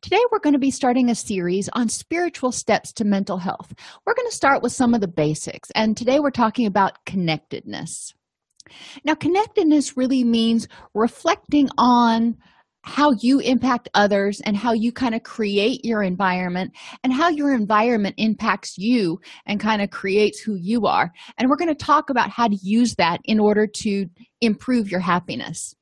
Today, we're going to be starting a series on spiritual steps to mental health. We're going to start with some of the basics, and today we're talking about connectedness. Now, connectedness really means reflecting on how you impact others and how you kind of create your environment and how your environment impacts you and kind of creates who you are. And we're going to talk about how to use that in order to improve your happiness.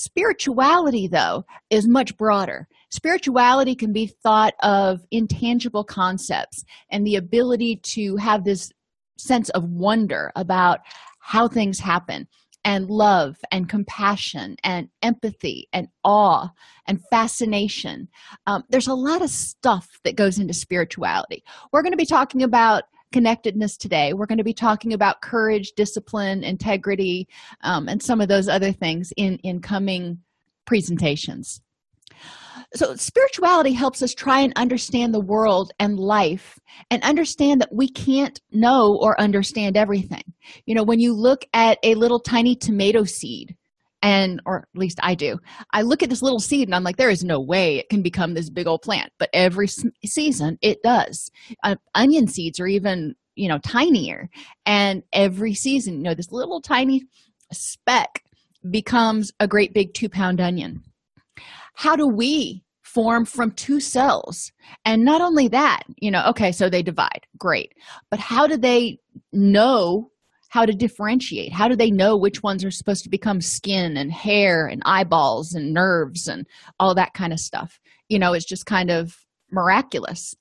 Spirituality, though, is much broader. Spirituality can be thought of intangible concepts and the ability to have this sense of wonder about how things happen and love and compassion and empathy and awe and fascination. Um, there's a lot of stuff that goes into spirituality. We're going to be talking about connectedness today. We're going to be talking about courage, discipline, integrity, um, and some of those other things in, in coming presentations. So, spirituality helps us try and understand the world and life and understand that we can't know or understand everything. You know, when you look at a little tiny tomato seed, and or at least i do i look at this little seed and i'm like there is no way it can become this big old plant. But every season it does. Uh, onion seeds are even you know tinier. And every season you know this little tiny speck becomes a great big two pound onion. How do we form from two cells? And not only that you know okay so they divide. Great. But how do they know how to differentiate. How do they know which ones are supposed to become skin and hair and eyeballs and nerves and all that kind of stuff? You know it's just kind of miraculous.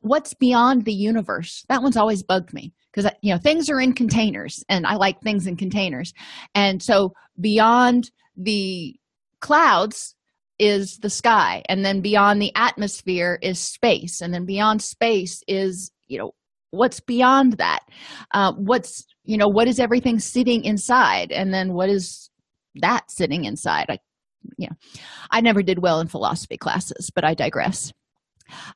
What's beyond the universe? That one's always bugged me because you know things are in containers and i like things in containers. And so beyond the clouds is the sky and then beyond the atmosphere is space and then beyond space is you know what's beyond that? Uh, what's you know what is everything sitting inside? And then what is that sitting inside? I yeah i never did well in philosophy classes but i digress.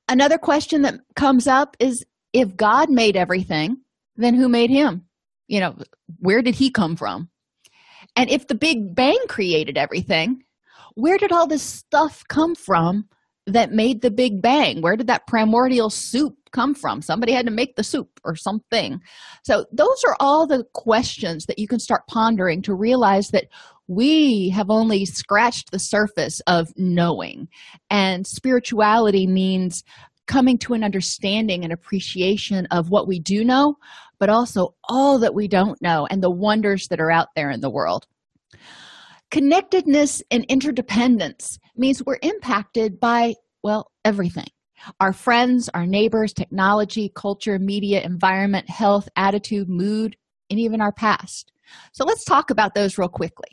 Another question that comes up is if god made everything then who made him? You know where did he come from? And if the big bang created everything where did all this stuff come from that made the big bang? Where did that primordial soup come from? Somebody had to make the soup or something. So those are all the questions that you can start pondering to realize that we have only scratched the surface of knowing. And spirituality means coming to an understanding and appreciation of what we do know but also all that we don't know and the wonders that are out there in the world Connectedness and interdependence means we're impacted by, well, everything our friends, our neighbors, technology, culture, media, environment, health, attitude, mood, and even our past. So let's talk about those real quickly.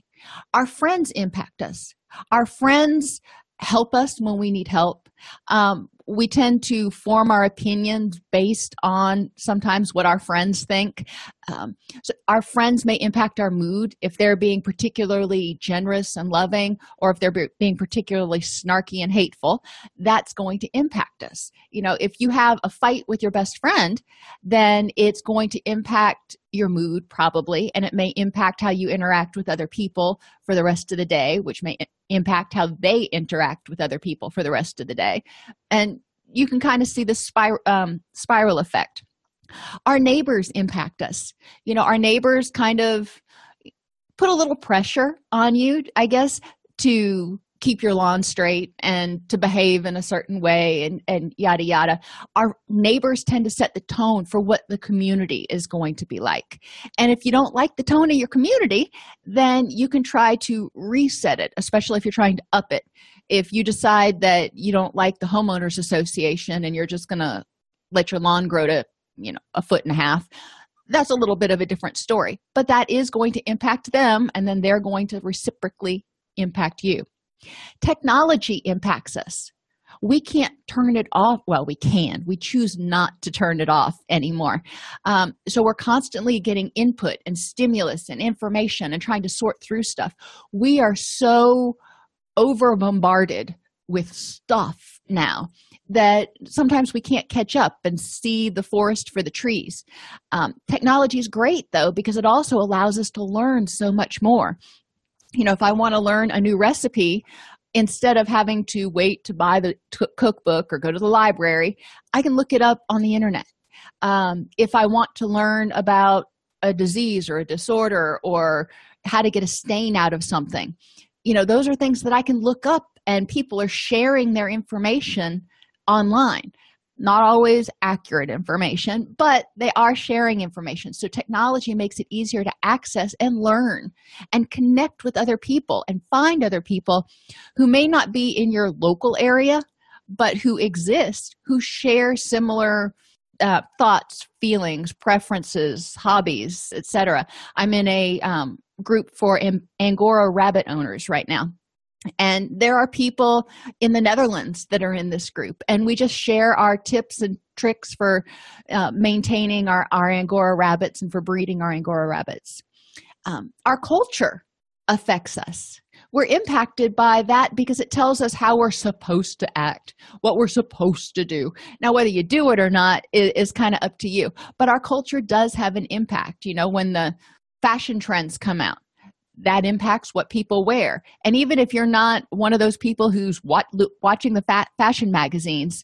Our friends impact us. Our friends help us when we need help. Um, we tend to form our opinions based on sometimes what our friends think. Um, so our friends may impact our mood if they're being particularly generous and loving, or if they're being particularly snarky and hateful. That's going to impact us. You know, if you have a fight with your best friend, then it's going to impact your mood probably, and it may impact how you interact with other people for the rest of the day, which may impact how they interact with other people for the rest of the day and you can kind of see the spiral um, spiral effect. Our neighbors impact us. You know our neighbors kind of put a little pressure on you i guess to keep your lawn straight and to behave in a certain way and, and yada yada. Our neighbors tend to set the tone for what the community is going to be like. And if you don't like the tone of your community then you can try to reset it especially if you're trying to up it if you decide that you don't like the homeowners association and you're just going to let your lawn grow to you know a foot and a half that's a little bit of a different story. But that is going to impact them and then they're going to reciprocally impact you. Technology impacts us. We can't turn it off. Well we can. We choose not to turn it off anymore. Um, so we're constantly getting input and stimulus and information and trying to sort through stuff. We are so over bombarded with stuff now that sometimes we can't catch up and see the forest for the trees. Um, technology is great though because it also allows us to learn so much more. You know, if I want to learn a new recipe, instead of having to wait to buy the t- cookbook or go to the library, I can look it up on the internet. Um, if I want to learn about a disease or a disorder or how to get a stain out of something, you know, those are things that I can look up and people are sharing their information online not always accurate information, but they are sharing information. So, technology makes it easier to access and learn and connect with other people and find other people who may not be in your local area, but who exist, who share similar uh, thoughts, feelings, preferences, hobbies, etc. I'm in a um, group for Angora rabbit owners right now. And there are people in the netherlands that are in this group and we just share our tips and tricks for uh, maintaining our, our angora rabbits and for breeding our angora rabbits. Um, our culture affects us we're impacted by that because it tells us how we're supposed to act what we're supposed to do. Now whether you do it or not is, is kind of up to you but our culture does have an impact you know when the fashion trends come out that impacts what people wear. And even if you're not one of those people who's wat- watching the fa- fashion magazines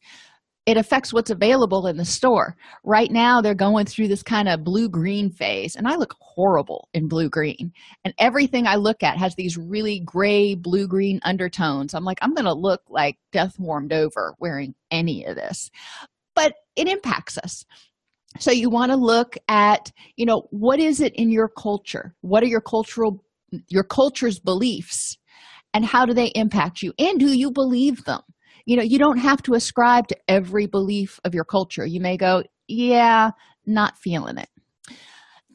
it affects what's available in the store. Right now they're going through this kind of blue green phase and i look horrible in blue green and everything i look at has these really gray blue green undertones. I'm like i'm gonna look like death warmed over wearing any of this. But it impacts us. So you want to look at you know what is it in your culture? What are your cultural your culture's beliefs? And how do they impact you? And do you believe them you know you don't have to ascribe to every belief of your culture. You may go yeah not feeling it.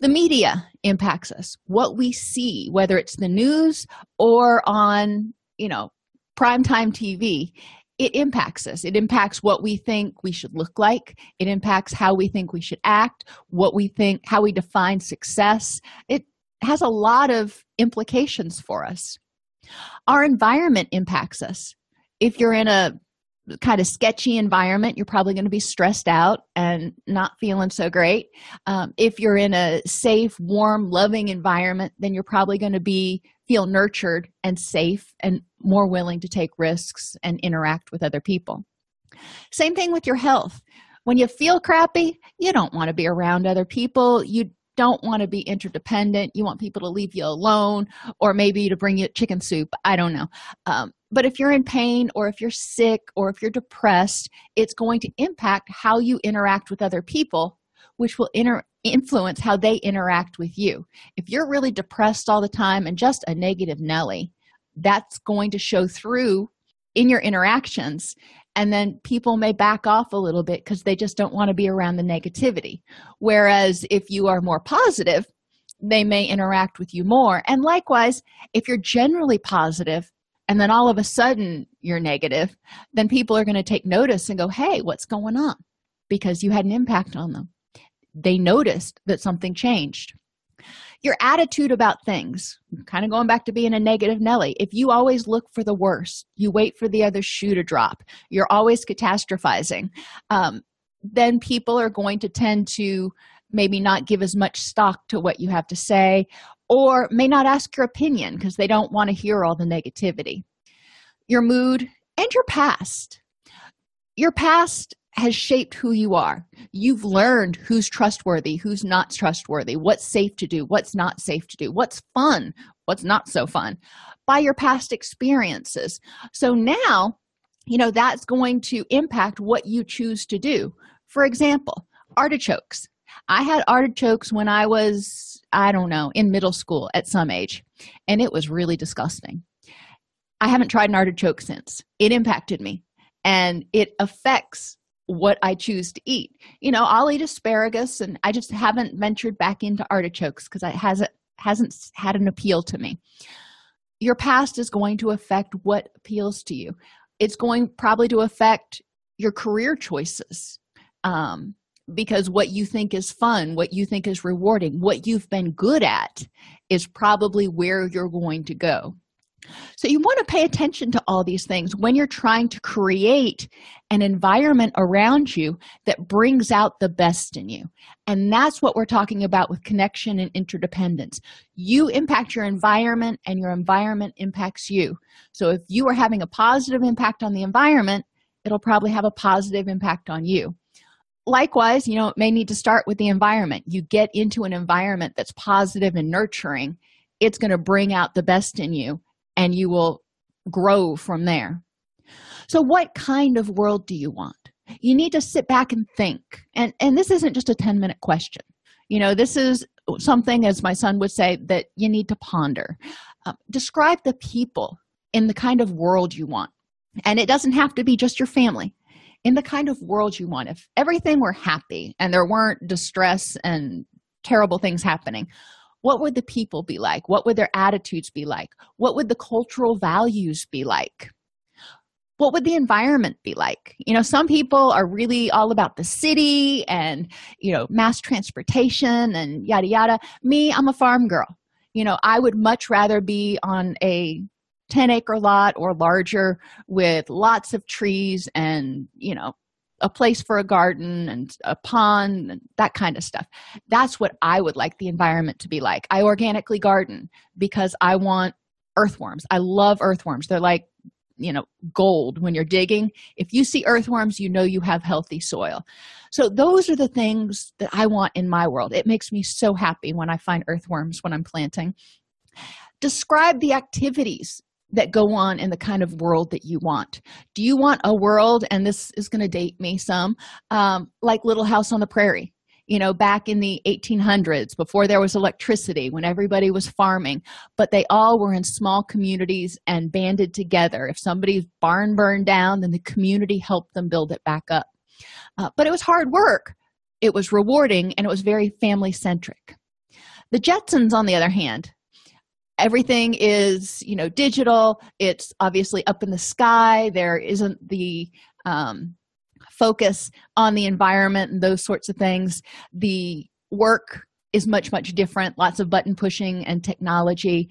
The media impacts us. What we see whether it's the news or on you know primetime tv it impacts us. It impacts what we think we should look like. It impacts how we think we should act what we think how we define success. It has a lot of implications for us. Our environment impacts us. If you're in a kind of sketchy environment, you're probably going to be stressed out and not feeling so great. Um, if you're in a safe, warm, loving environment, then you're probably going to be feel nurtured and safe and more willing to take risks and interact with other people. Same thing with your health. When you feel crappy, you don't want to be around other people. You don't want to be interdependent. You want people to leave you alone or maybe to bring you chicken soup. I don't know. Um, but if you're in pain or if you're sick or if you're depressed it's going to impact how you interact with other people which will inter- influence how they interact with you. If you're really depressed all the time and just a negative nelly that's going to show through in your interactions and then people may back off a little bit because they just don't want to be around the negativity. Whereas if you are more positive they may interact with you more. And likewise if you're generally positive and then all of a sudden you're negative then people are going to take notice and go hey what's going on? Because you had an impact on them. They noticed that something changed your attitude about things kind of going back to being a negative nelly if you always look for the worst you wait for the other shoe to drop you're always catastrophizing um, then people are going to tend to maybe not give as much stock to what you have to say or may not ask your opinion because they don't want to hear all the negativity. Your mood and your past. Your past has shaped who you are. You've learned who's trustworthy, who's not trustworthy, what's safe to do, what's not safe to do, what's fun, what's not so fun by your past experiences. So now, you know, that's going to impact what you choose to do. For example, artichokes. I had artichokes when I was, I don't know, in middle school at some age, and it was really disgusting. I haven't tried an artichoke since. It impacted me and it affects what I choose to eat. You know, I'll eat asparagus and I just haven't ventured back into artichokes because it hasn't hasn't had an appeal to me. Your past is going to affect what appeals to you. it's going probably to affect your career choices um, because what you think is fun what you think is rewarding what you've been good at is probably where you're going to go so you want to pay attention to all these things when you're trying to create an environment around you that brings out the best in you. And that's what we're talking about with connection and interdependence. You impact your environment, and your environment impacts you. So if you are having a positive impact on the environment, it'll probably have a positive impact on you. Likewise, you know, it may need to start with the environment. You get into an environment that's positive and nurturing, it's going to bring out the best in you and you will grow from there. So, what kind of world do you want? You need to sit back and think. And, and this isn't just a 10 minute question. You know, this is something, as my son would say, that you need to ponder. Uh, describe the people in the kind of world you want. And it doesn't have to be just your family. In the kind of world you want, if everything were happy and there weren't distress and terrible things happening, what would the people be like? What would their attitudes be like? What would the cultural values be like? What would the environment be like? You know some people are really all about the city and you know mass transportation and yada yada. Me i'm a farm girl. You know i would much rather be on a 10 acre lot or larger with lots of trees and you know a place for a garden and a pond and that kind of stuff. That's what i would like the environment to be like. I organically garden because i want earthworms. I love earthworms. They're like you know gold. When you're digging if you see earthworms you know you have healthy soil. So those are the things that i want in my world. It makes me so happy when i find earthworms when i'm planting. Describe the activities that go on in the kind of world that you want. Do you want a world, and this is going to date me some, um, like Little House on the Prairie? You know, back in the 1800s, before there was electricity, when everybody was farming, but they all were in small communities and banded together. If somebody's barn burned down, then the community helped them build it back up. Uh, but it was hard work, it was rewarding, and it was very family centric. The Jetsons, on the other hand, everything is you know digital. It's obviously up in the sky. There isn't the um, focus on the environment and those sorts of things. The work is much much different. Lots of button pushing and technology.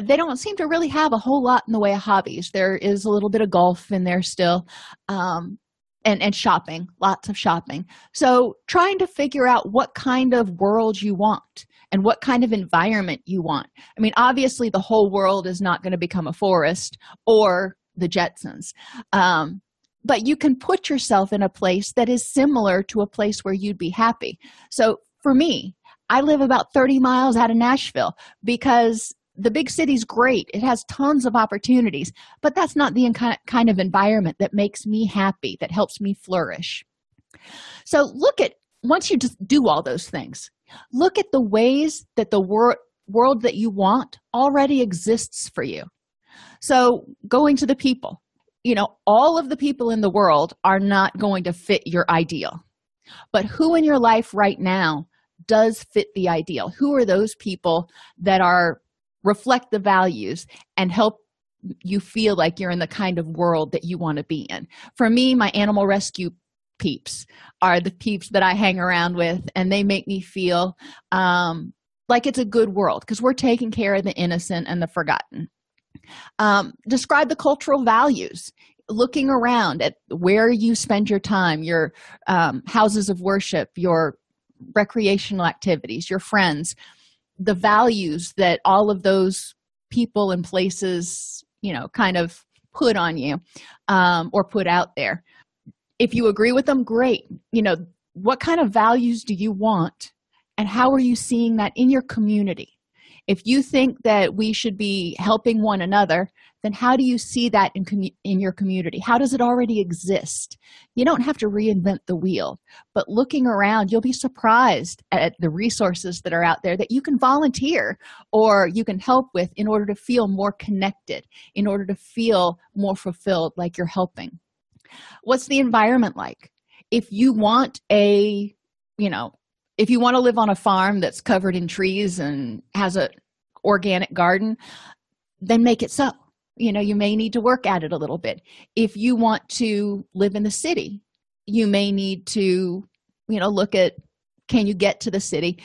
They don't seem to really have a whole lot in the way of hobbies. There is a little bit of golf in there still um, and and shopping lots of shopping. So trying to figure out what kind of world you want and what kind of environment you want. I mean, obviously, the whole world is not going to become a forest or the Jetsons. Um, but you can put yourself in a place that is similar to a place where you'd be happy. So for me, I live about 30 miles out of Nashville because the big city's great. It has tons of opportunities, but that's not the kind of environment that makes me happy, that helps me flourish. So look at once you just do all those things, look at the ways that the wor- world that you want already exists for you. So going to the people. You know all of the people in the world are not going to fit your ideal. But who in your life right now does fit the ideal? Who are those people that are reflect the values and help you feel like you're in the kind of world that you want to be in? For me my animal rescue peeps are the peeps that I hang around with, and they make me feel um, like it's a good world because we're taking care of the innocent and the forgotten. Um, describe the cultural values looking around at where you spend your time, your um, houses of worship, your recreational activities, your friends, the values that all of those people and places, you know, kind of put on you um, or put out there if you agree with them great. You know what kind of values do you want? And how are you seeing that in your community? If you think that we should be helping one another then how do you see that in, in your community? How does it already exist? You don't have to reinvent the wheel but looking around you'll be surprised at the resources that are out there that you can volunteer or you can help with in order to feel more connected in order to feel more fulfilled like you're helping what's the environment like? If you want a you know if you want to live on a farm that's covered in trees and has a organic garden then make it so. You know you may need to work at it a little bit. If you want to live in the city you may need to you know look at can you get to the city?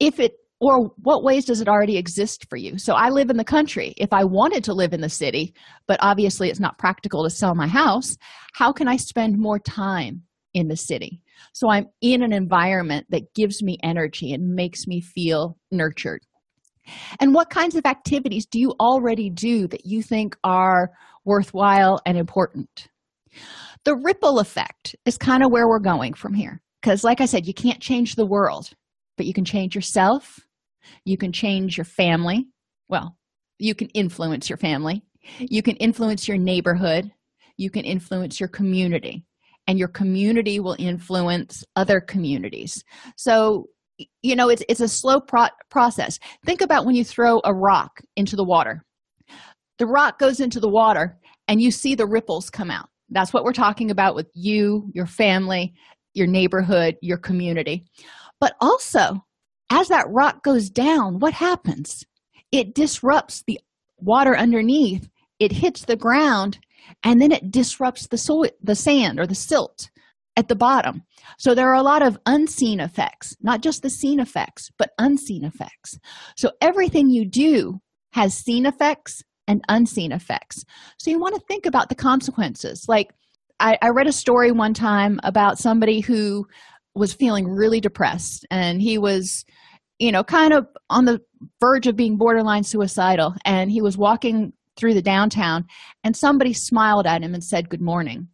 If it or what ways does it already exist for you? So i live in the country. If i wanted to live in the city but obviously it's not practical to sell my house how can i spend more time in the city? So i'm in an environment that gives me energy and makes me feel nurtured. And what kinds of activities do you already do that you think are worthwhile and important? The ripple effect is kind of where we're going from here because like i said you can't change the world but you can change yourself you can change your family. Well you can influence your family. You can influence your neighborhood. You can influence your community. And your community will influence other communities. So you know it's it's a slow pro- process. Think about when you throw a rock into the water. The rock goes into the water and you see the ripples come out. That's what we're talking about with you your family your neighborhood your community. But also as that rock goes down what happens? It disrupts the water underneath. It hits the ground and then it disrupts the soil the sand or the silt at the bottom. So there are a lot of unseen effects not just the seen effects but unseen effects. So everything you do has seen effects and unseen effects. So you want to think about the consequences. Like I, I read a story one time about somebody who was feeling really depressed and he was you know kind of on the verge of being borderline suicidal and he was walking through the downtown and somebody smiled at him and said good morning.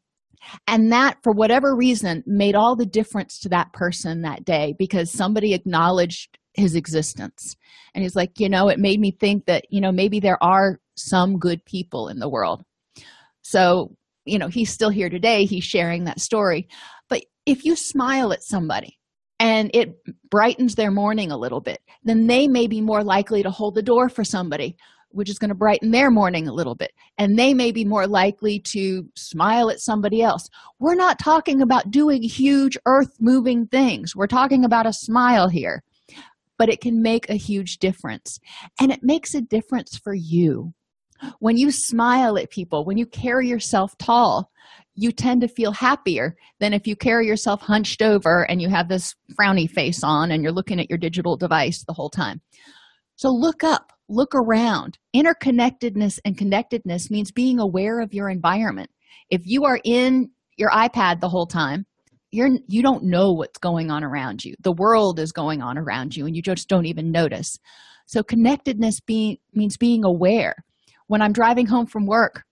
And that for whatever reason made all the difference to that person that day because somebody acknowledged his existence. And he's like you know it made me think that you know maybe there are some good people in the world. So you know he's still here today he's sharing that story. But if you smile at somebody and it brightens their morning a little bit then they may be more likely to hold the door for somebody which is going to brighten their morning a little bit. And they may be more likely to smile at somebody else. We're not talking about doing huge earth moving things. We're talking about a smile here. But it can make a huge difference. And it makes a difference for you when you smile at people when you carry yourself tall you tend to feel happier than if you carry yourself hunched over and you have this frowny face on and you're looking at your digital device the whole time. So look up look around. Interconnectedness and connectedness means being aware of your environment. If you are in your ipad the whole time you're you don't know what's going on around you. The world is going on around you and you just don't even notice. So connectedness being means being aware when i'm driving home from work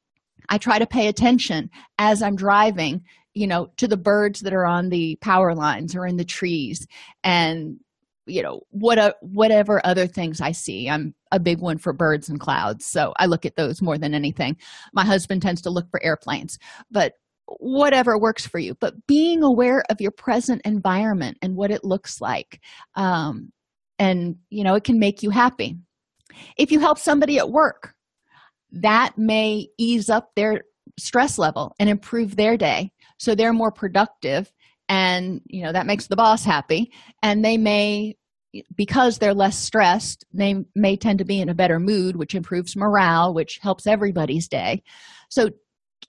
i try to pay attention as i'm driving you know to the birds that are on the power lines or in the trees and you know what a, whatever other things i see. I'm a big one for birds and clouds so i look at those more than anything. My husband tends to look for airplanes but whatever works for you. But being aware of your present environment and what it looks like um, and you know it can make you happy. If you help somebody at work that may ease up their stress level and improve their day. So they're more productive and you know that makes the boss happy. And they may because they're less stressed they may tend to be in a better mood which improves morale which helps everybody's day. So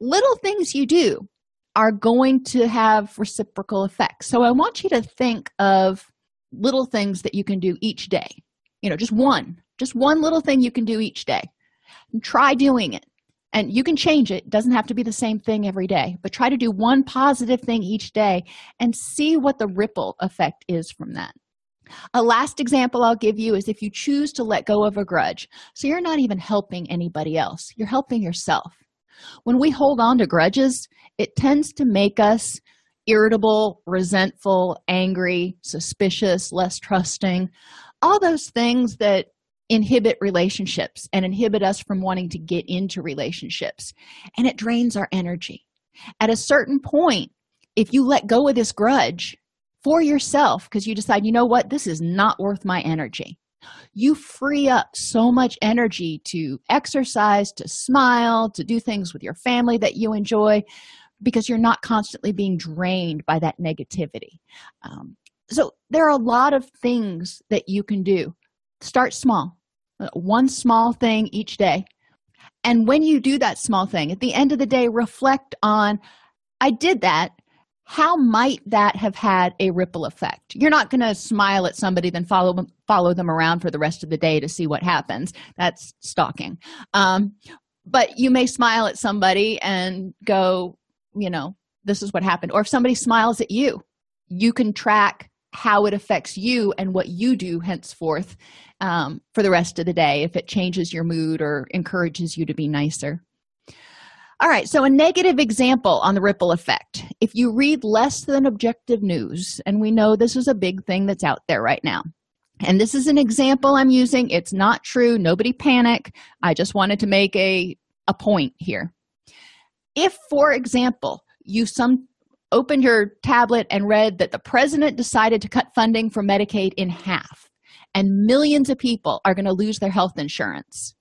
little things you do are going to have reciprocal effects. So i want you to think of little things that you can do each day. You know just one just one little thing you can do each day try doing it. And you can change it. it doesn't have to be the same thing every day but try to do one positive thing each day and see what the ripple effect is from that. A last example i'll give you is if you choose to let go of a grudge. So you're not even helping anybody else. You're helping yourself. When we hold on to grudges it tends to make us irritable resentful angry suspicious less trusting. All those things that inhibit relationships and inhibit us from wanting to get into relationships. And it drains our energy. At a certain point if you let go of this grudge for yourself because you decide you know what? This is not worth my energy. You free up so much energy to exercise to smile to do things with your family that you enjoy because you're not constantly being drained by that negativity. Um, so there are a lot of things that you can do start small. Uh, one small thing each day. And when you do that small thing at the end of the day reflect on i did that. How might that have had a ripple effect? You're not going to smile at somebody then follow them follow them around for the rest of the day to see what happens. That's stalking. Um, but you may smile at somebody and go you know this is what happened. Or if somebody smiles at you you can track how it affects you and what you do henceforth um, for the rest of the day if it changes your mood or encourages you to be nicer. All right so a negative example on the ripple effect. If you read less than objective news and we know this is a big thing that's out there right now and this is an example i'm using it's not true nobody panic i just wanted to make a a point here. If for example you some opened your tablet and read that the president decided to cut funding for medicaid in half and millions of people are going to lose their health insurance.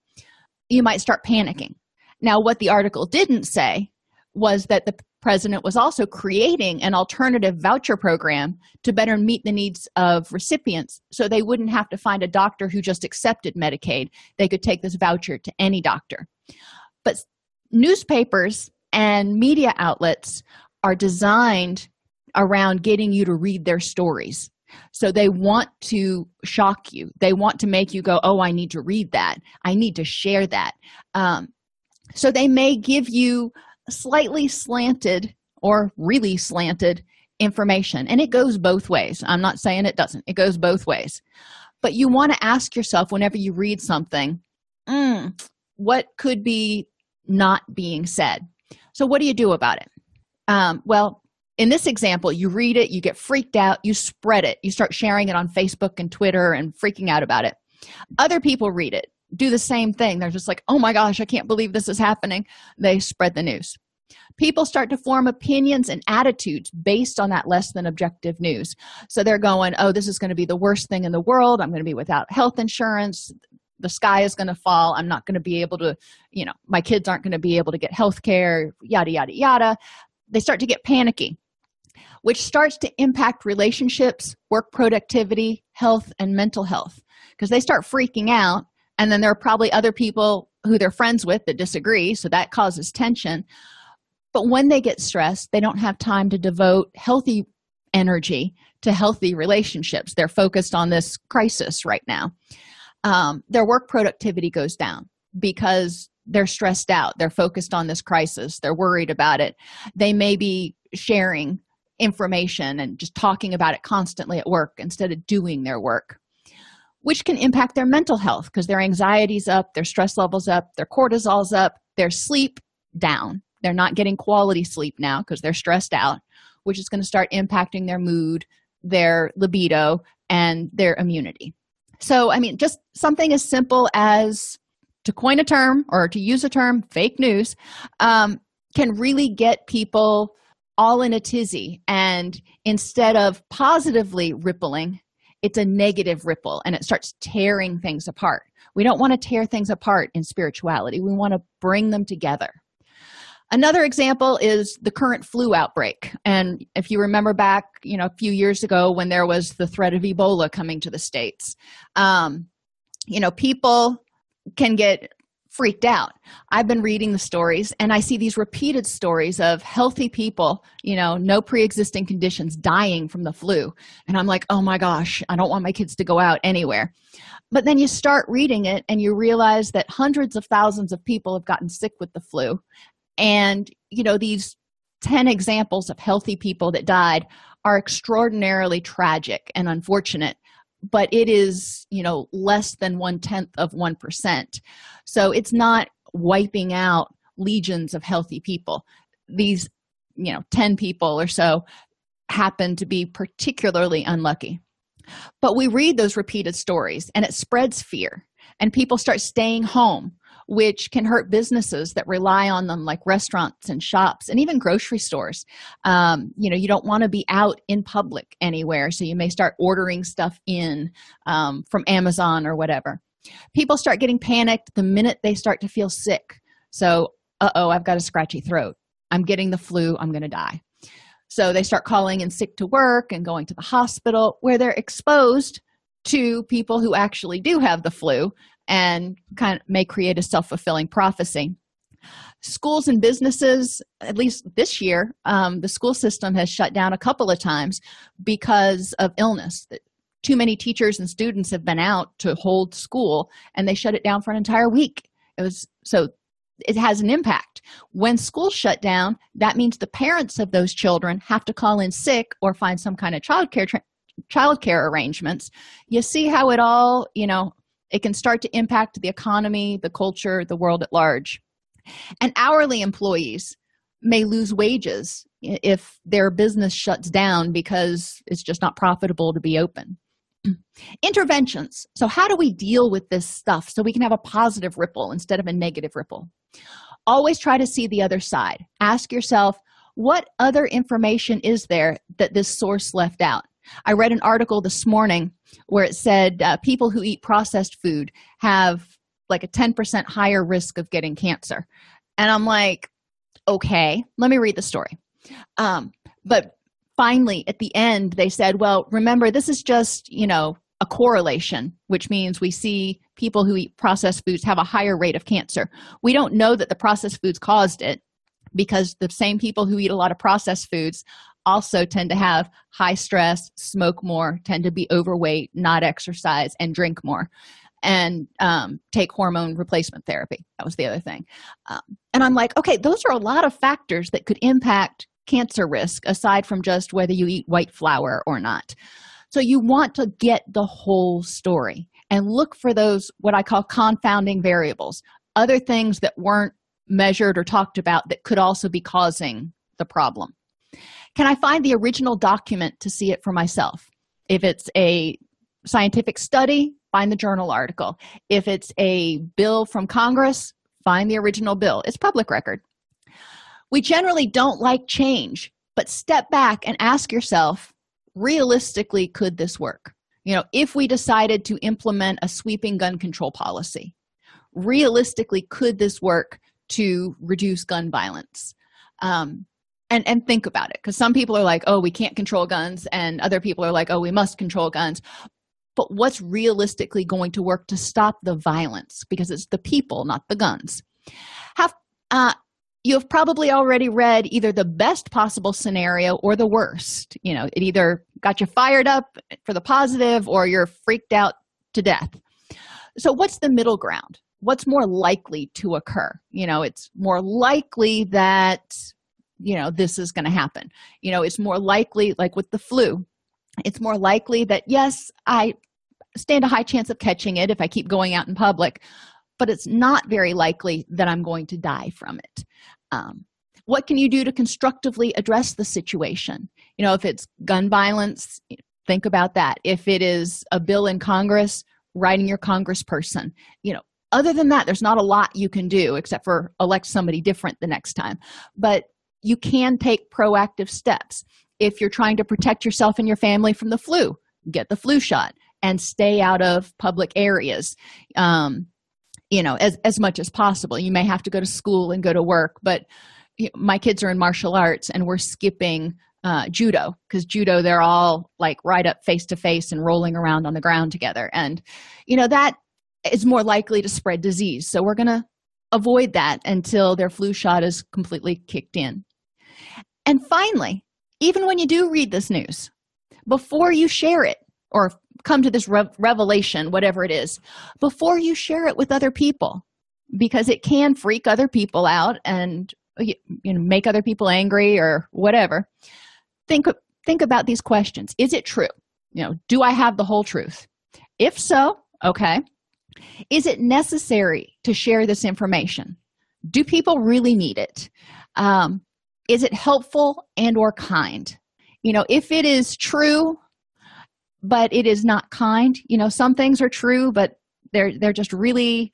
You might start panicking. Now what the article didn't say was that the president was also creating an alternative voucher program to better meet the needs of recipients so they wouldn't have to find a doctor who just accepted medicaid. They could take this voucher to any doctor. But newspapers and media outlets are designed around getting you to read their stories. So they want to shock you. They want to make you go oh i need to read that. I need to share that. Um, so they may give you slightly slanted or really slanted information and it goes both ways. I'm not saying it doesn't. It goes both ways. But you want to ask yourself whenever you read something mm, what could be not being said? So what do you do about it um, well in this example you read it you get freaked out you spread it. You start sharing it on facebook and twitter and freaking out about it. Other people read it do the same thing. They're just like oh my gosh i can't believe this is happening. They spread the news. People start to form opinions and attitudes based on that less than objective news. So they're going oh this is going to be the worst thing in the world. I'm going to be without health insurance. The sky is going to fall. I'm not going to be able to you know my kids aren't going to be able to get health care yada yada yada they start to get panicky which starts to impact relationships work productivity health and mental health. Because they start freaking out and then there are probably other people who they're friends with that disagree so that causes tension. But when they get stressed they don't have time to devote healthy energy to healthy relationships. They're focused on this crisis right now. Um, their work productivity goes down because they're stressed out they're focused on this crisis they're worried about it. They may be sharing information and just talking about it constantly at work instead of doing their work which can impact their mental health because their anxiety's up their stress levels up their cortisol's up their sleep down. They're not getting quality sleep now because they're stressed out which is going to start impacting their mood their libido and their immunity. So i mean just something as simple as to coin a term or to use a term fake news um, can really get people all in a tizzy. And instead of positively rippling it's a negative ripple and it starts tearing things apart. We don't want to tear things apart in spirituality. We want to bring them together. Another example is the current flu outbreak. And if you remember back you know a few years ago when there was the threat of ebola coming to the states um, you know people can get freaked out. I've been reading the stories and i see these repeated stories of healthy people you know no pre-existing conditions dying from the flu. And i'm like oh my gosh i don't want my kids to go out anywhere. But then you start reading it and you realize that hundreds of thousands of people have gotten sick with the flu. And you know these 10 examples of healthy people that died are extraordinarily tragic and unfortunate but it is you know less than one tenth of one percent. So it's not wiping out legions of healthy people. These you know 10 people or so happen to be particularly unlucky. But we read those repeated stories and it spreads fear and people start staying home which can hurt businesses that rely on them like restaurants and shops and even grocery stores. Um, you know you don't want to be out in public anywhere so you may start ordering stuff in um, from amazon or whatever. People start getting panicked the minute they start to feel sick. So uh-oh i've got a scratchy throat. I'm getting the flu. I'm going to die. So they start calling in sick to work and going to the hospital where they're exposed to people who actually do have the flu and kind of may create a self-fulfilling prophecy. Schools and businesses at least this year um, the school system has shut down a couple of times because of illness. Too many teachers and students have been out to hold school and they shut it down for an entire week. It was so it has an impact. When schools shut down that means the parents of those children have to call in sick or find some kind of child care tra- child care arrangements. You see how it all you know it can start to impact the economy the culture the world at large. And hourly employees may lose wages if their business shuts down because it's just not profitable to be open. Interventions. So how do we deal with this stuff so we can have a positive ripple instead of a negative ripple? Always try to see the other side. Ask yourself what other information is there that this source left out i read an article this morning where it said uh, people who eat processed food have like a 10% higher risk of getting cancer. And i'm like okay let me read the story. Um, but finally at the end they said well remember this is just you know a correlation which means we see people who eat processed foods have a higher rate of cancer. We don't know that the processed foods caused it because the same people who eat a lot of processed foods also tend to have high stress smoke more tend to be overweight not exercise and drink more and um, take hormone replacement therapy that was the other thing um, and i'm like okay those are a lot of factors that could impact cancer risk aside from just whether you eat white flour or not. So you want to get the whole story and look for those what I call confounding variables, other things that weren't measured or talked about that could also be causing the problem. Can I find the original document to see it for myself? If it's a scientific study, find the journal article. If it's a bill from Congress, find the original bill. It's public record. We generally don't like change, but step back and ask yourself realistically, could this work? You know, if we decided to implement a sweeping gun control policy, realistically, could this work to reduce gun violence? Um, and, and think about it. Because some people are like, oh, we can't control guns, and other people are like, oh, we must control guns. But what's realistically going to work to stop the violence? Because it's the people not the guns. Have uh, you have probably already read either the best possible scenario or the worst. You know it either got you fired up for the positive or you're freaked out to death. So what's the middle ground? What's more likely to occur? You know it's more likely that you know this is going to happen. You know it's more likely like with the flu it's more likely that yes i stand a high chance of catching it if i keep going out in public but it's not very likely that i'm going to die from it. Um, what can you do to constructively address the situation? You know if it's gun violence think about that. If it is a bill in congress writing your congressperson you know other than that there's not a lot you can do except for elect somebody different the next time. But you can take proactive steps. If you're trying to protect yourself and your family from the flu get the flu shot and stay out of public areas um, you know as, as much as possible. You may have to go to school and go to work but my kids are in martial arts and we're skipping uh, judo because judo they're all like right up face to face and rolling around on the ground together. And you know that is more likely to spread disease. So we're going to avoid that until their flu shot is completely kicked in and finally even when you do read this news before you share it or come to this revelation whatever it is before you share it with other people because it can freak other people out and you know make other people angry or whatever think think about these questions. Is it true? You know do i have the whole truth? If so okay. Is it necessary to share this information? Do people really need it? Um, is it helpful and or kind? You know if it is true but it is not kind you know some things are true but they're they're just really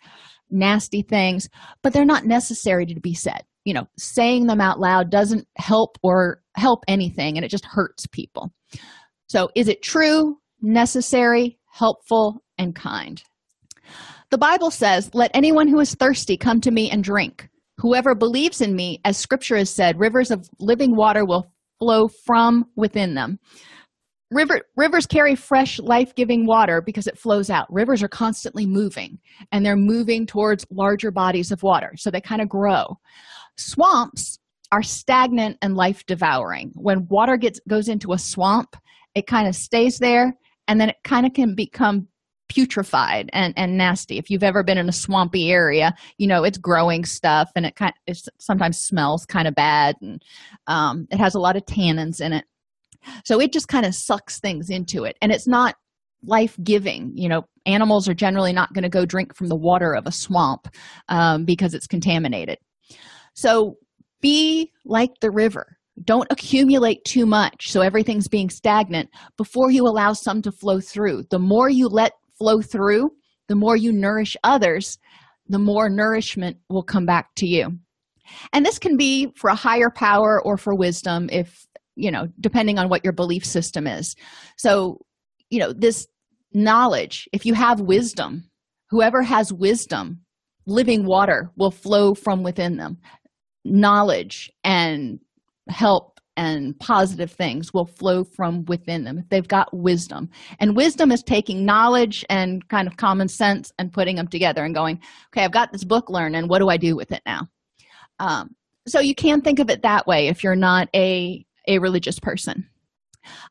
nasty things but they're not necessary to be said. You know saying them out loud doesn't help or help anything and it just hurts people. So is it true necessary helpful and kind? The bible says let anyone who is thirsty come to me and drink whoever believes in me as scripture has said rivers of living water will flow from within them. River rivers carry fresh life-giving water because it flows out. Rivers are constantly moving and they're moving towards larger bodies of water so they kind of grow. Swamps are stagnant and life devouring when water gets goes into a swamp it kind of stays there and then it kind of can become putrefied and and nasty. If you've ever been in a swampy area you know it's growing stuff and it kind it sometimes smells kind of bad and um, it has a lot of tannins in it. So it just kind of sucks things into it. And it's not life-giving you know. Animals are generally not going to go drink from the water of a swamp um, because it's contaminated. So be like the river. Don't accumulate too much so everything's being stagnant. Before you allow some to flow through the more you let flow through the more you nourish others the more nourishment will come back to you. And this can be for a higher power or for wisdom if you know depending on what your belief system is. So you know this knowledge if you have wisdom whoever has wisdom living water will flow from within them. Knowledge and help and positive things will flow from within them. They've got wisdom. And wisdom is taking knowledge and kind of common sense and putting them together and going okay i've got this book learned and what do i do with it now? Um, so you can think of it that way if you're not a a religious person.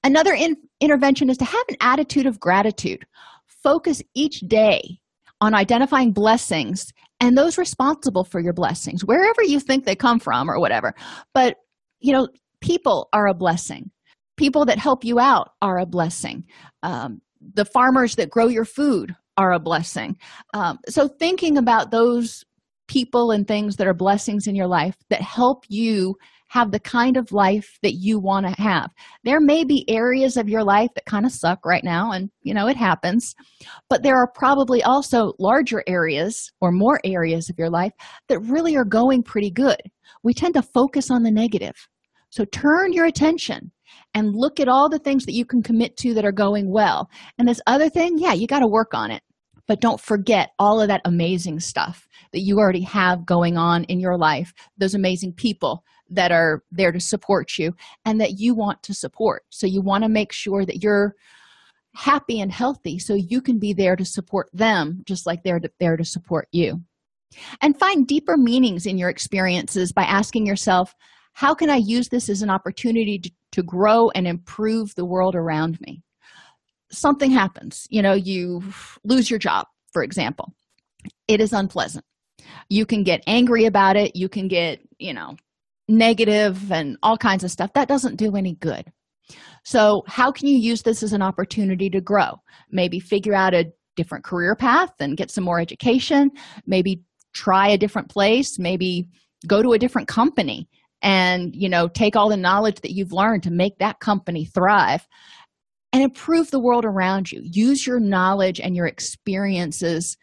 Another in, intervention is to have an attitude of gratitude. Focus each day on identifying blessings and those responsible for your blessings wherever you think they come from or whatever. But you know people are a blessing people that help you out are a blessing um, the farmers that grow your food are a blessing um, so thinking about those people and things that are blessings in your life that help you have the kind of life that you want to have. There may be areas of your life that kind of suck right now, and you know, it happens, but there are probably also larger areas or more areas of your life that really are going pretty good. We tend to focus on the negative. So turn your attention and look at all the things that you can commit to that are going well. And this other thing, yeah, you got to work on it. But don't forget all of that amazing stuff that you already have going on in your life those amazing people that are there to support you and that you want to support. So you want to make sure that you're happy and healthy so you can be there to support them just like they're there to support you. And find deeper meanings in your experiences by asking yourself how can i use this as an opportunity to, to grow and improve the world around me? Something happens. You know you lose your job for example. It is unpleasant. You can get angry about it. You can get you know negative and all kinds of stuff. That doesn't do any good. So how can you use this as an opportunity to grow? Maybe figure out a different career path and get some more education. Maybe try a different place. Maybe go to a different company and you know take all the knowledge that you've learned to make that company thrive and improve the world around you. Use your knowledge and your experiences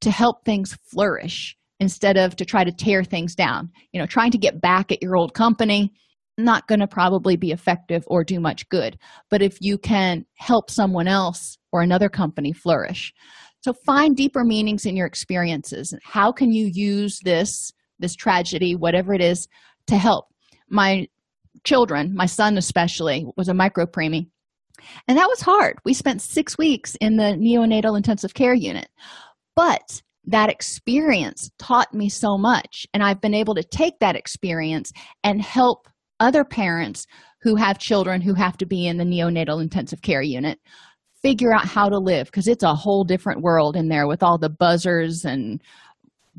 to help things flourish instead of to try to tear things down. You know, trying to get back at your old company, not going to probably be effective or do much good. But if you can help someone else or another company flourish. So find deeper meanings in your experiences. How can you use this this tragedy, whatever it is, to help? My children, my son especially, was a micro preemie and that was hard. We spent six weeks in the neonatal intensive care unit. But that experience taught me so much. And I've been able to take that experience and help other parents who have children who have to be in the neonatal intensive care unit figure out how to live because it's a whole different world in there with all the buzzers and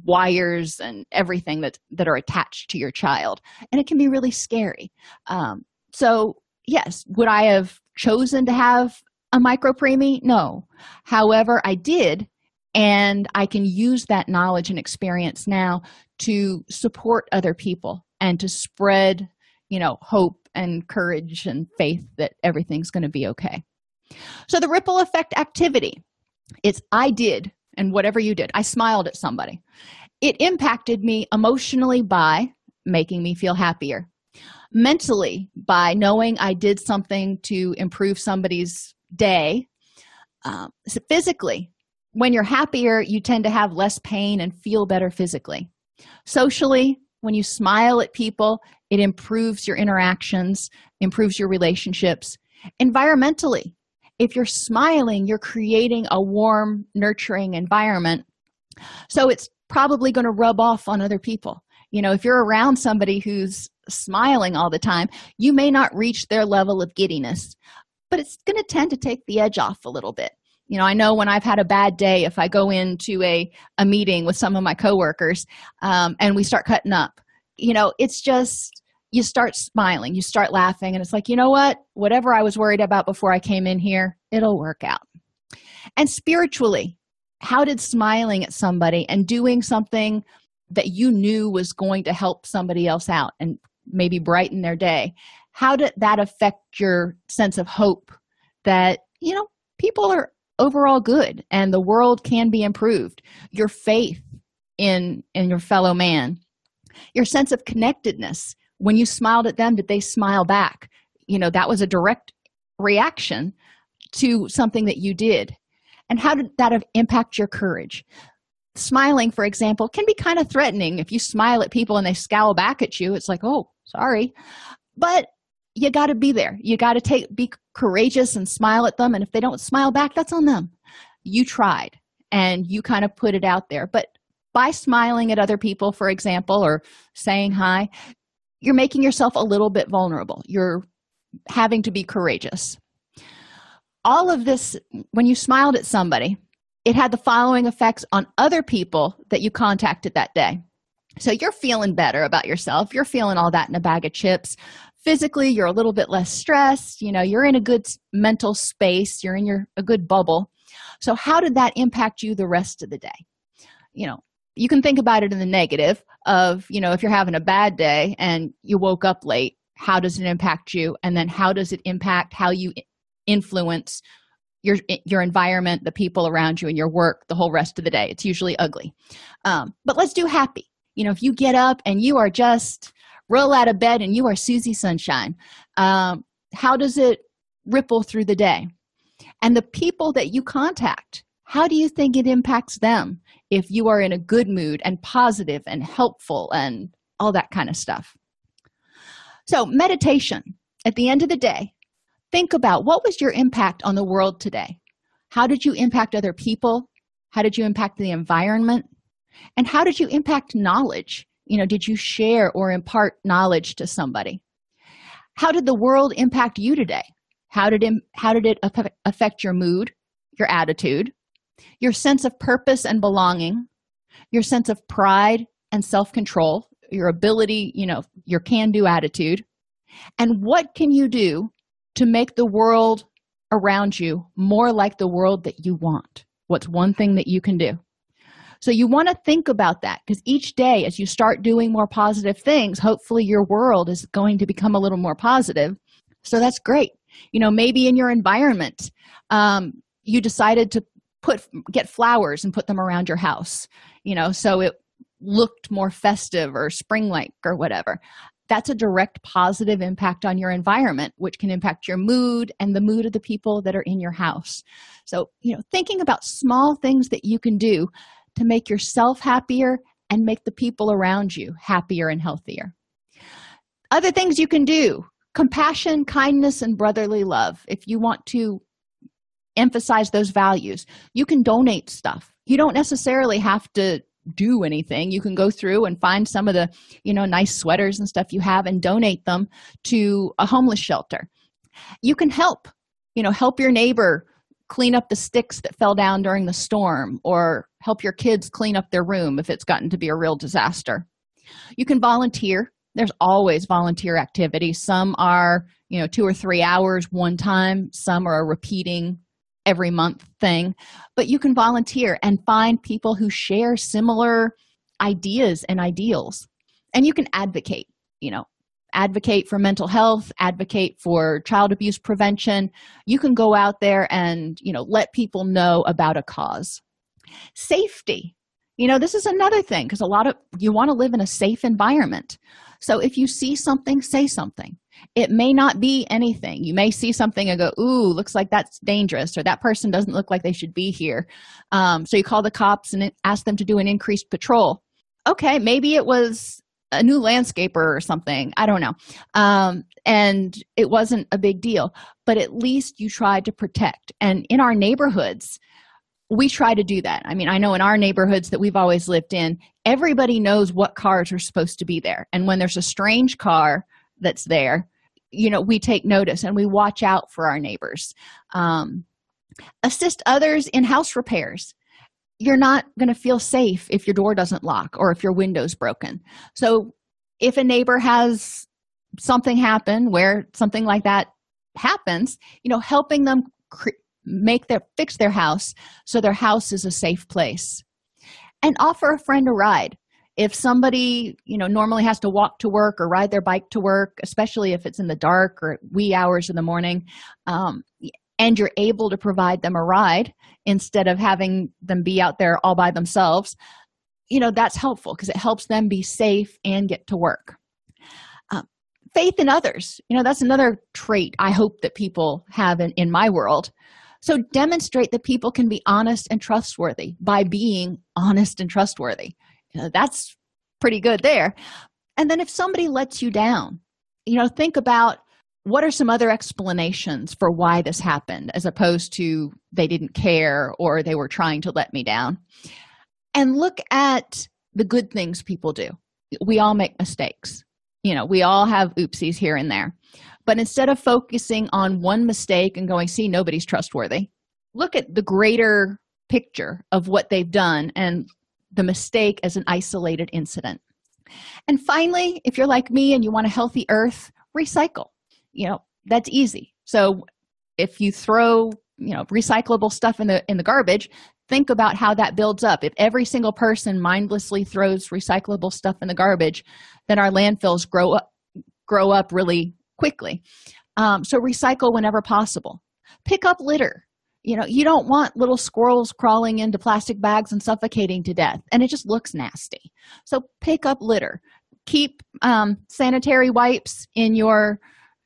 wires and everything that that are attached to your child and it can be really scary um, so yes would i have chosen to have a micro preemie? No. However, I did, and I can use that knowledge and experience now to support other people and to spread, you know, hope and courage and faith that everything's going to be okay. So the ripple effect activity, it's I did and whatever you did. I smiled at somebody. It impacted me emotionally by making me feel happier mentally by knowing I did something to improve somebody's day. Um, so physically, when you're happier, you tend to have less pain and feel better physically. Socially, when you smile at people, it improves your interactions, improves your relationships. environmentally if you're smiling you're creating a warm nurturing environment. So it's probably going to rub off on other people. You know if you're around somebody who's smiling all the time you may not reach their level of giddiness but it's going to tend to take the edge off a little bit. You know i know when i've had a bad day if i go into a, a meeting with some of my coworkers um, and we start cutting up you know it's just you start smiling you start laughing and it's like you know what? Whatever i was worried about before i came in here it'll work out. And spiritually how did smiling at somebody and doing something that you knew was going to help somebody else out and maybe brighten their day how did that affect your sense of hope that you know people are overall good and the world can be improved? Your faith in in your fellow man your sense of connectedness when you smiled at them did they smile back? You know that was a direct reaction to something that you did. And how did that impact your courage? Smiling for example can be kind of threatening. If you smile at people and they scowl back at you it's like oh sorry. But you got to be there. You got to take be courageous and smile at them. And if they don't smile back that's on them. You tried and you kind of put it out there. But by smiling at other people for example or saying hi you're making yourself a little bit vulnerable. You're having to be courageous. All of this when you smiled at somebody it had the following effects on other people that you contacted that day. So you're feeling better about yourself. You're feeling all that in a bag of chips. Physically you're a little bit less stressed. You know you're in a good mental space. You're in your a good bubble. So how did that impact you the rest of the day? You know you can think about it in the negative of you know if you're having a bad day and you woke up late how does it impact you? And then how does it impact how you influence your your environment the people around you and your work the whole rest of the day? It's usually ugly. Um, but let's do happy. You know if you get up and you are just roll out of bed and you are susie sunshine um, how does it ripple through the day? And the people that you contact how do you think it impacts them if you are in a good mood and positive and helpful and all that kind of stuff. So meditation. At the end of the day think about what was your impact on the world today? How did you impact other people? How did you impact the environment? And how did you impact knowledge? You know did you share or impart knowledge to somebody? How did the world impact you today? How did it how did it affect your mood your attitude your sense of purpose and belonging your sense of pride and self-control your ability you know your can-do attitude. And what can you do to make the world around you more like the world that you want? What's one thing that you can do? So you want to think about that because each day as you start doing more positive things hopefully your world is going to become a little more positive. So that's great. You know maybe in your environment um, you decided to put get flowers and put them around your house you know so it looked more festive or spring like or whatever. That's a direct positive impact on your environment which can impact your mood and the mood of the people that are in your house. So you know thinking about small things that you can do to make yourself happier and make the people around you happier and healthier. Other things you can do compassion kindness and brotherly love. If you want to emphasize those values. You can donate stuff. You don't necessarily have to do anything. You can go through and find some of the you know nice sweaters and stuff you have and donate them to a homeless shelter. You can help you know help your neighbor clean up the sticks that fell down during the storm or help your kids clean up their room if it's gotten to be a real disaster. You can volunteer. There's always volunteer activities. Some are you know two or three hours one time. Some are a repeating every month thing but you can volunteer and find people who share similar ideas and ideals. And you can advocate you know advocate for mental health advocate for child abuse prevention. You can go out there and you know let people know about a cause. Safety. You know this is another thing because a lot of you want to live in a safe environment. So if you see something say something it may not be anything. You may see something and go ooh looks like that's dangerous or that person doesn't look like they should be here. Um, so you call the cops and ask them to do an increased patrol. Okay maybe it was a new landscaper or something. I don't know. Um, and it wasn't a big deal but at least you tried to protect. And in our neighborhoods we try to do that. I mean i know in our neighborhoods that we've always lived in everybody knows what cars are supposed to be there. And when there's a strange car that's there you know we take notice and we watch out for our neighbors um, assist others in house repairs. You're not going to feel safe if your door doesn't lock or if your window's broken. So if a neighbor has something happen where something like that happens you know helping them cre- make their fix their house so their house is a safe place. And offer a friend a ride if somebody you know normally has to walk to work or ride their bike to work especially if it's in the dark or wee hours in the morning um, and you're able to provide them a ride instead of having them be out there all by themselves you know that's helpful because it helps them be safe and get to work. Um, faith in others you know that's another trait i hope that people have in, in my world. So demonstrate that people can be honest and trustworthy by being honest and trustworthy Uh, that's pretty good there. And then if somebody lets you down you know think about what are some other explanations for why this happened as opposed to they didn't care or they were trying to let me down. And look at the good things people do. We all make mistakes. You know we all have oopsies here and there. But instead of focusing on one mistake and going see nobody's trustworthy look at the greater picture of what they've done and the mistake as an isolated incident. And finally if you're like me and you want a healthy earth recycle. You know that's easy. So if you throw you know recyclable stuff in the in the garbage think about how that builds up. If every single person mindlessly throws recyclable stuff in the garbage then our landfills grow up grow up really quickly. Um, so recycle whenever possible. Pick up litter you know you don't want little squirrels crawling into plastic bags and suffocating to death. And it just looks nasty. So pick up litter. Keep um, sanitary wipes in your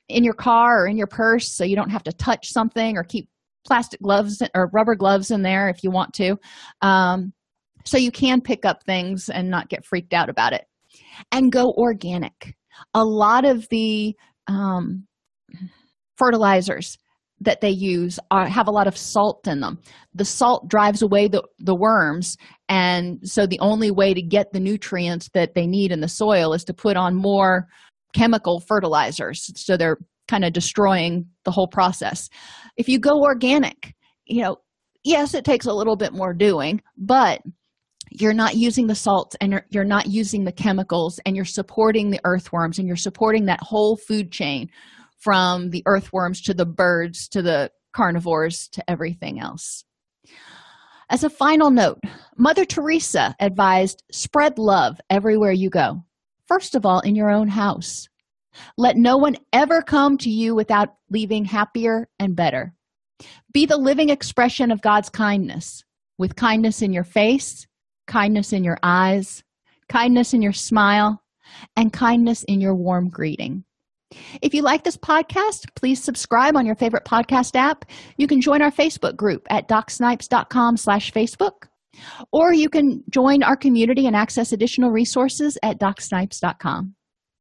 in your car or in your purse so you don't have to touch something or keep plastic gloves or rubber gloves in there if you want to. Um, so you can pick up things and not get freaked out about it. And go organic. A lot of the um, fertilizers that they use are, have a lot of salt in them. The salt drives away the, the worms and so the only way to get the nutrients that they need in the soil is to put on more chemical fertilizers. So they're kind of destroying the whole process. If you go organic you know yes it takes a little bit more doing but you're not using the salts and you're, you're not using the chemicals and you're supporting the earthworms and you're supporting that whole food chain from the earthworms to the birds to the carnivores to everything else. As a final note mother teresa advised spread love everywhere you go. First of all in your own house. Let no one ever come to you without leaving happier and better. Be the living expression of god's kindness with kindness in your face kindness in your eyes kindness in your smile and kindness in your warm greeting if you like this podcast, please subscribe on your favorite podcast app. You can join our Facebook group at docsnipes.com slash Facebook or you can join our community and access additional resources at docsnipes.com.